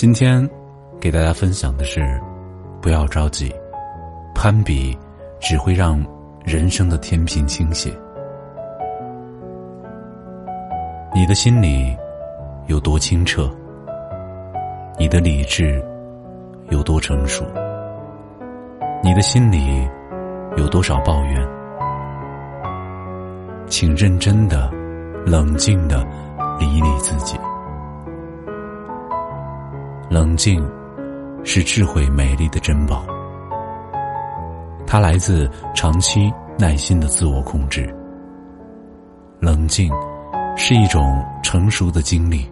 今天给大家分享的是：不要着急，攀比只会让人生的天平倾斜。你的心里有多清澈，你的理智有多成熟，你的心里有多少抱怨，请认真的、冷静的理理自己。冷静，是智慧美丽的珍宝。它来自长期耐心的自我控制。冷静，是一种成熟的经历，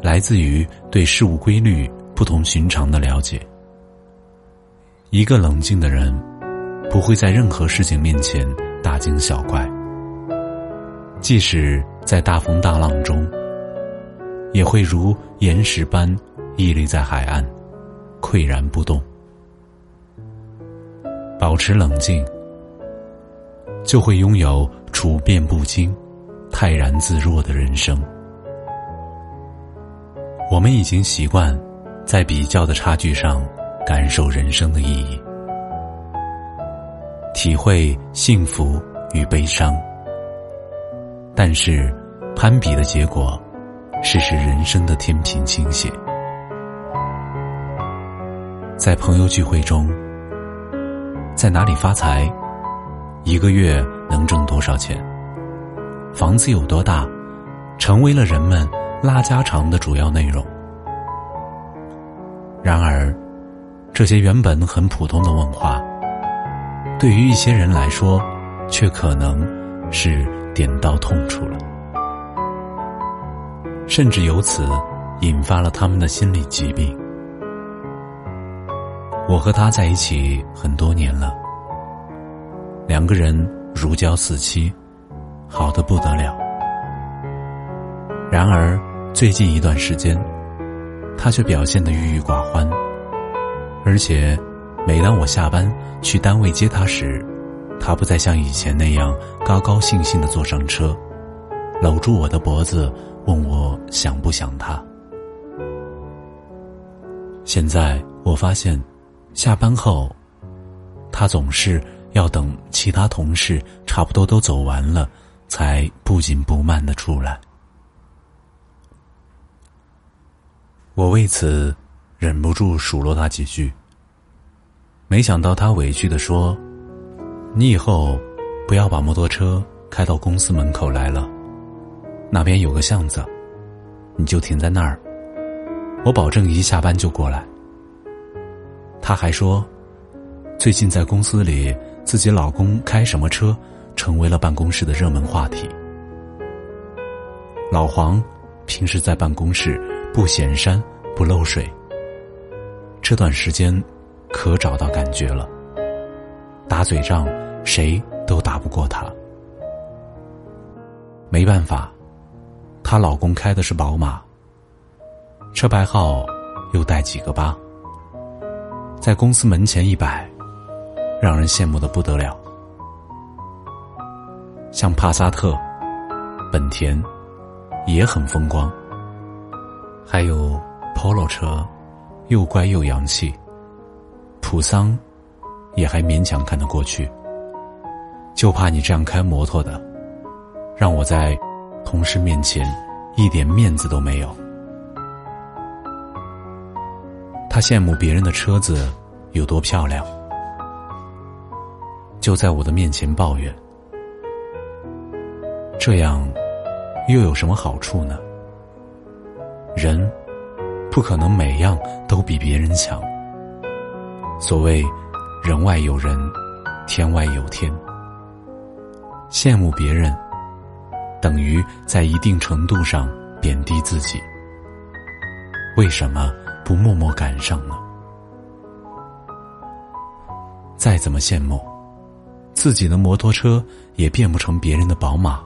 来自于对事物规律不同寻常的了解。一个冷静的人，不会在任何事情面前大惊小怪，即使在大风大浪中。也会如岩石般屹立在海岸，岿然不动。保持冷静，就会拥有处变不惊、泰然自若的人生。我们已经习惯在比较的差距上感受人生的意义，体会幸福与悲伤。但是，攀比的结果。是使人生的天平倾斜。在朋友聚会中，在哪里发财，一个月能挣多少钱，房子有多大，成为了人们拉家常的主要内容。然而，这些原本很普通的问话，对于一些人来说，却可能是点到痛处了。甚至由此引发了他们的心理疾病。我和他在一起很多年了，两个人如胶似漆，好的不得了。然而最近一段时间，他却表现得郁郁寡欢，而且每当我下班去单位接他时，他不再像以前那样高高兴兴的坐上车，搂住我的脖子。问我想不想他？现在我发现，下班后，他总是要等其他同事差不多都走完了，才不紧不慢的出来。我为此忍不住数落他几句。没想到他委屈的说：“你以后不要把摩托车开到公司门口来了。”那边有个巷子，你就停在那儿，我保证一下班就过来。他还说，最近在公司里，自己老公开什么车，成为了办公室的热门话题。老黄平时在办公室不显山不漏水，这段时间可找到感觉了，打嘴仗谁都打不过他，没办法。她老公开的是宝马，车牌号又带几个八，在公司门前一摆，让人羡慕的不得了。像帕萨特、本田也很风光，还有 Polo 车，又乖又洋气，普桑也还勉强看得过去。就怕你这样开摩托的，让我在。同事面前，一点面子都没有。他羡慕别人的车子有多漂亮，就在我的面前抱怨。这样，又有什么好处呢？人不可能每样都比别人强。所谓“人外有人，天外有天”，羡慕别人，等于在一定程度上贬低自己。为什么不默默赶上呢？再怎么羡慕，自己的摩托车也变不成别人的宝马。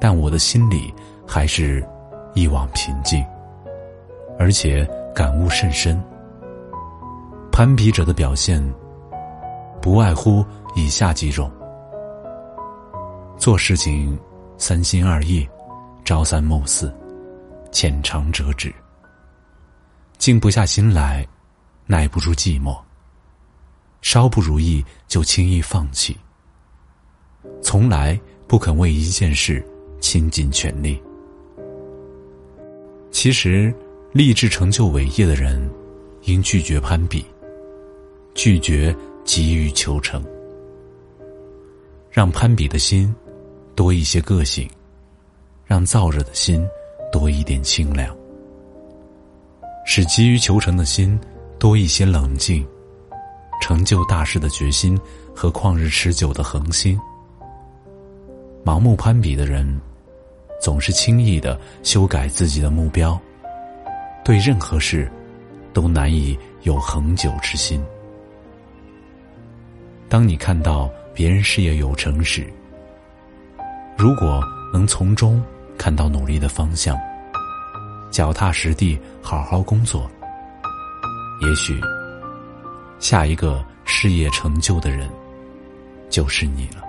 但我的心里还是一往平静，而且感悟甚深。攀比者的表现，不外乎以下几种：做事情三心二意，朝三暮四，浅尝辄止，静不下心来，耐不住寂寞，稍不如意就轻易放弃，从来不肯为一件事倾尽全力。其实，立志成就伟业的人，应拒绝攀比。拒绝急于求成，让攀比的心多一些个性，让燥热的心多一点清凉，使急于求成的心多一些冷静，成就大事的决心和旷日持久的恒心。盲目攀比的人，总是轻易的修改自己的目标，对任何事都难以有恒久之心。当你看到别人事业有成时，如果能从中看到努力的方向，脚踏实地好好工作，也许下一个事业成就的人就是你了。